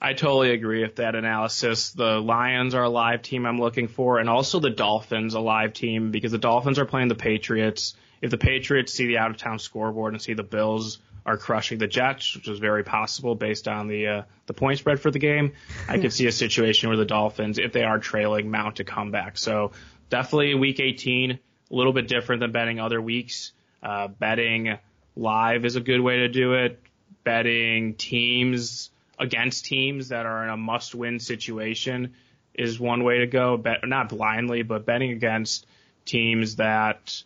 I totally agree with that analysis. The Lions are a live team I'm looking for, and also the Dolphins a live team because the Dolphins are playing the Patriots. If the Patriots see the out of town scoreboard and see the Bills are crushing the Jets, which is very possible based on the uh, the point spread for the game, I could see a situation where the Dolphins, if they are trailing, mount a comeback. So definitely week 18, a little bit different than betting other weeks. Uh, betting live is a good way to do it. Betting teams against teams that are in a must win situation is one way to go. Bet, not blindly, but betting against teams that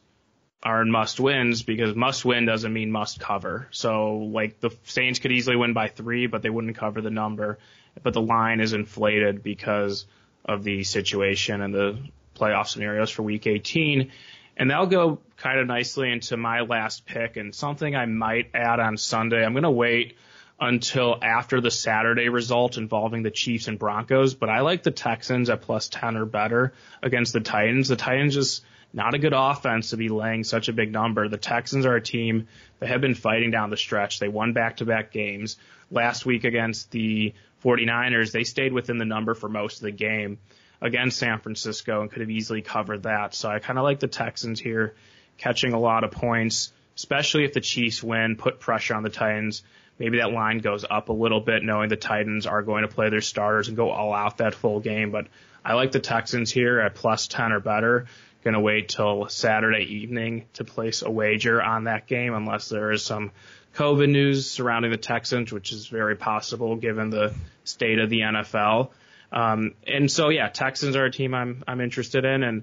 are in must wins because must win doesn't mean must cover. So like the Saints could easily win by three, but they wouldn't cover the number. But the line is inflated because of the situation and the playoff scenarios for week 18. And that'll go kind of nicely into my last pick and something I might add on Sunday. I'm going to wait until after the Saturday result involving the Chiefs and Broncos, but I like the Texans at plus 10 or better against the Titans. The Titans just not a good offense to be laying such a big number. The Texans are a team that have been fighting down the stretch. They won back to back games. Last week against the 49ers, they stayed within the number for most of the game against San Francisco and could have easily covered that. So I kind of like the Texans here catching a lot of points, especially if the Chiefs win, put pressure on the Titans maybe that line goes up a little bit, knowing the Titans are going to play their starters and go all out that full game. But I like the Texans here at plus 10 or better. Going to wait till Saturday evening to place a wager on that game unless there is some COVID news surrounding the Texans, which is very possible given the state of the NFL. Um, and so, yeah, Texans are a team I'm I'm interested in, and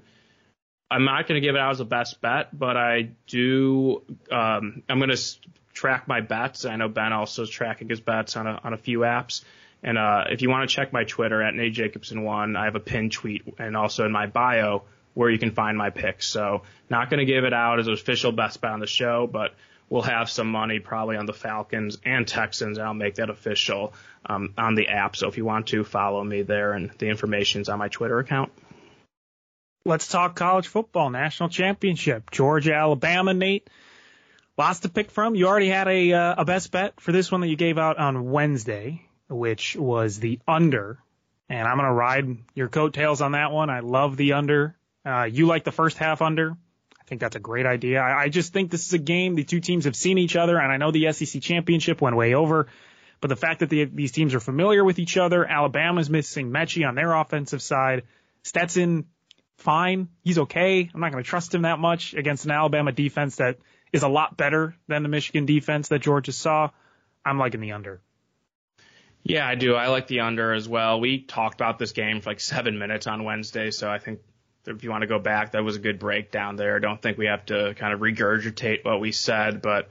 I'm not going to give it out as a best bet, but I do. Um, I'm going to track my bets. I know Ben also is tracking his bets on a, on a few apps. And uh, if you want to check my Twitter at Nate Jacobson one, I have a pinned tweet and also in my bio where you can find my picks. So not going to give it out as an official best bet on the show, but we'll have some money probably on the Falcons and Texans, and I'll make that official um, on the app. So if you want to follow me there, and the information's on my Twitter account. Let's talk college football national championship. Georgia, Alabama, Nate. Lots to pick from. You already had a uh, a best bet for this one that you gave out on Wednesday, which was the under. And I'm gonna ride your coattails on that one. I love the under. Uh, you like the first half under. I think that's a great idea. I, I just think this is a game. The two teams have seen each other, and I know the SEC championship went way over. But the fact that the, these teams are familiar with each other, Alabama's missing Metchie on their offensive side. Stetson, fine. He's okay. I'm not going to trust him that much against an Alabama defense that is a lot better than the Michigan defense that Georgia saw. I'm liking the under. Yeah, I do. I like the under as well. We talked about this game for like seven minutes on Wednesday, so I think if you want to go back, that was a good breakdown there. I don't think we have to kind of regurgitate what we said, but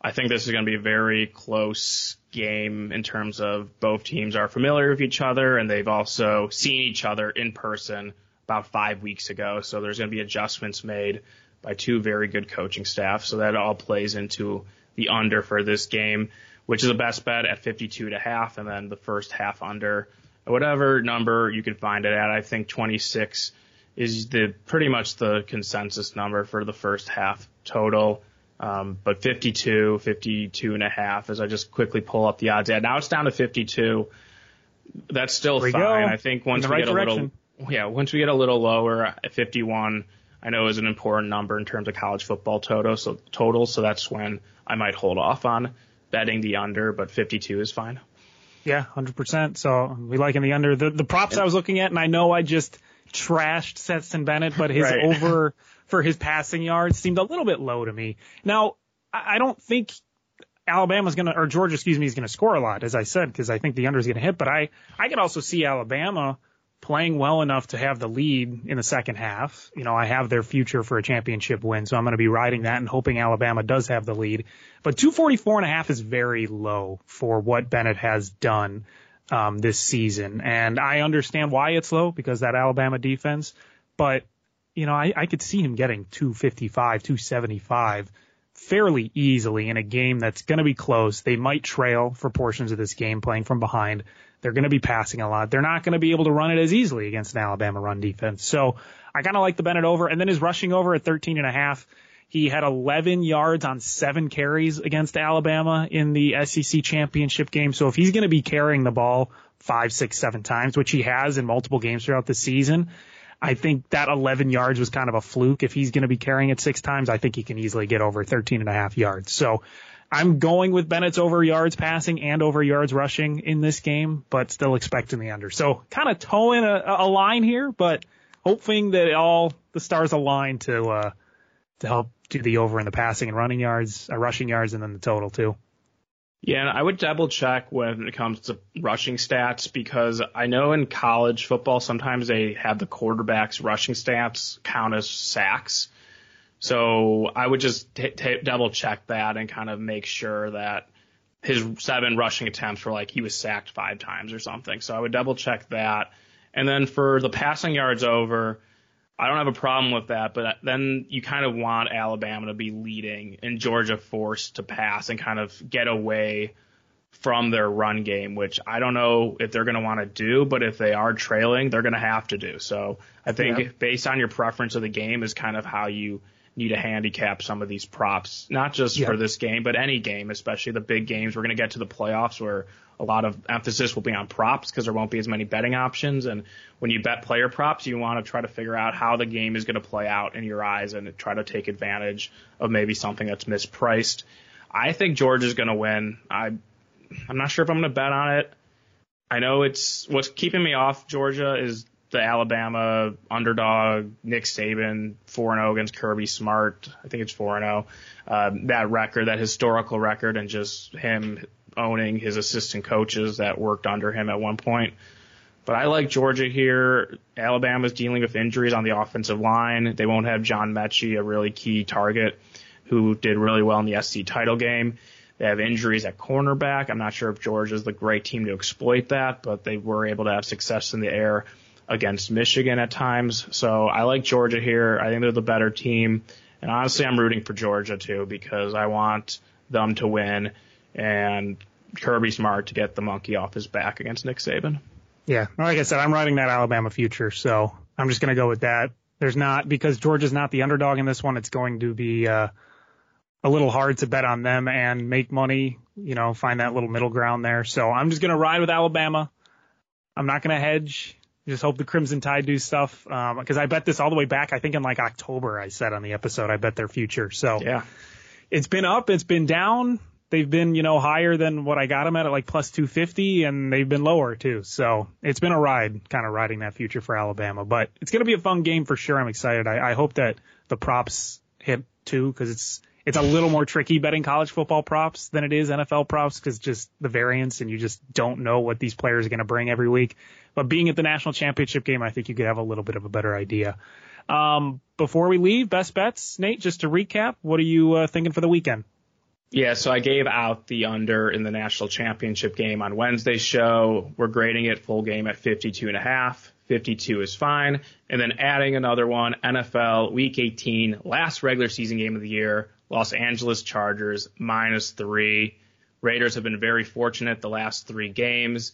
I think this is going to be a very close game in terms of both teams are familiar with each other and they've also seen each other in person about five weeks ago. So there's going to be adjustments made by two very good coaching staff. So that all plays into the under for this game, which is a best bet at 52 to half, and then the first half under, whatever number you can find it at. I think 26 is the pretty much the consensus number for the first half total. Um, but 52, 52 and a half as I just quickly pull up the odds. Yeah, now it's down to 52. That's still fine. Go. I think once we right get direction. a little, yeah, once we get a little lower at 51, I know is an important number in terms of college football total. So total. So that's when I might hold off on betting the under, but 52 is fine. Yeah, 100%. So we like in the under. The, the props I was looking at, and I know I just trashed Stetson Bennett, but his right. over <laughs> for his passing yards seemed a little bit low to me. Now, I don't think Alabama's going to, or Georgia, excuse me, is going to score a lot, as I said, because I think the under is going to hit. But I, I could also see Alabama playing well enough to have the lead in the second half. You know, I have their future for a championship win, so I'm going to be riding that and hoping Alabama does have the lead. But 244 and a half is very low for what Bennett has done um, this season, and I understand why it's low because that Alabama defense. But you know, I, I could see him getting 255, 275 fairly easily in a game that's going to be close. They might trail for portions of this game playing from behind. They're going to be passing a lot. They're not going to be able to run it as easily against an Alabama run defense. So I kind of like the Bennett over and then his rushing over at 13 and a half. He had 11 yards on seven carries against Alabama in the SEC championship game. So if he's going to be carrying the ball five, six, seven times, which he has in multiple games throughout the season, I think that 11 yards was kind of a fluke. If he's going to be carrying it six times, I think he can easily get over 13 and a half yards. So I'm going with Bennett's over yards passing and over yards rushing in this game, but still expecting the under. So kind of towing a, a line here, but hoping that all the stars align to uh, to help do the over in the passing and running yards, uh, rushing yards, and then the total too. Yeah, I would double check when it comes to rushing stats because I know in college football sometimes they have the quarterbacks rushing stats count as sacks. So I would just t- t- double check that and kind of make sure that his seven rushing attempts were like he was sacked five times or something. So I would double check that. And then for the passing yards over, I don't have a problem with that, but then you kind of want Alabama to be leading and Georgia forced to pass and kind of get away from their run game, which I don't know if they're going to want to do, but if they are trailing, they're going to have to do. So I think yeah. based on your preference of the game is kind of how you need to handicap some of these props, not just yeah. for this game, but any game, especially the big games. We're going to get to the playoffs where a lot of emphasis will be on props because there won't be as many betting options. And when you bet player props, you want to try to figure out how the game is going to play out in your eyes and try to take advantage of maybe something that's mispriced. I think George is going to win. I, I'm not sure if I'm going to bet on it. I know it's what's keeping me off Georgia is the Alabama underdog, Nick Saban, 4-0 against Kirby Smart. I think it's 4-0. Um, that record, that historical record, and just him owning his assistant coaches that worked under him at one point. But I like Georgia here. Alabama's dealing with injuries on the offensive line. They won't have John Metchie, a really key target who did really well in the SEC title game. They have injuries at cornerback. I'm not sure if Georgia's the great team to exploit that, but they were able to have success in the air against Michigan at times. So I like Georgia here. I think they're the better team. And honestly, I'm rooting for Georgia too because I want them to win and Kirby Smart to get the monkey off his back against Nick Saban. Yeah, like I said, I'm riding that Alabama future, so I'm just going to go with that. There's not because Georgia's not the underdog in this one. It's going to be uh, a little hard to bet on them and make money. You know, find that little middle ground there. So I'm just going to ride with Alabama. I'm not going to hedge. Just hope the Crimson Tide do stuff. Um, cause I bet this all the way back. I think in like October, I said on the episode, I bet their future. So yeah, it's been up. It's been down. They've been, you know, higher than what I got them at, at like plus 250 and they've been lower too. So it's been a ride kind of riding that future for Alabama, but it's going to be a fun game for sure. I'm excited. I, I hope that the props hit too cause it's, it's a little more tricky betting college football props than it is NFL props because just the variance and you just don't know what these players are going to bring every week. But being at the national championship game, I think you could have a little bit of a better idea. Um, before we leave, best bets, Nate, just to recap, what are you uh, thinking for the weekend? Yeah, so I gave out the under in the national championship game on Wednesday's show. We're grading it full game at 52 and a half. 52 is fine. And then adding another one, NFL week 18, last regular season game of the year, Los Angeles Chargers minus three. Raiders have been very fortunate the last three games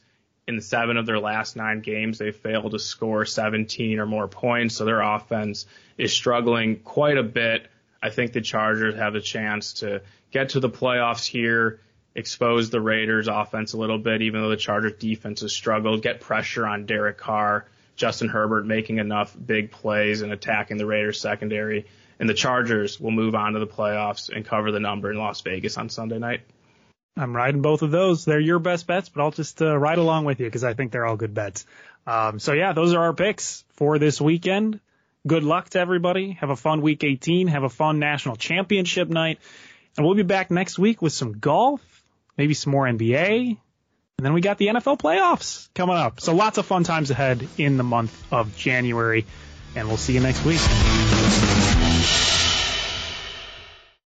in seven of their last nine games, they failed to score 17 or more points. So their offense is struggling quite a bit I think the Chargers have a chance to get to the playoffs here, expose the Raiders offense a little bit, even though the Chargers defense has struggled, get pressure on Derek Carr, Justin Herbert making enough big plays and attacking the Raiders secondary. And the Chargers will move on to the playoffs and cover the number in Las Vegas on Sunday night. I'm riding both of those. They're your best bets, but I'll just uh, ride along with you because I think they're all good bets. Um, so yeah, those are our picks for this weekend. Good luck to everybody. Have a fun week 18. Have a fun national championship night. And we'll be back next week with some golf, maybe some more NBA. And then we got the NFL playoffs coming up. So lots of fun times ahead in the month of January. And we'll see you next week.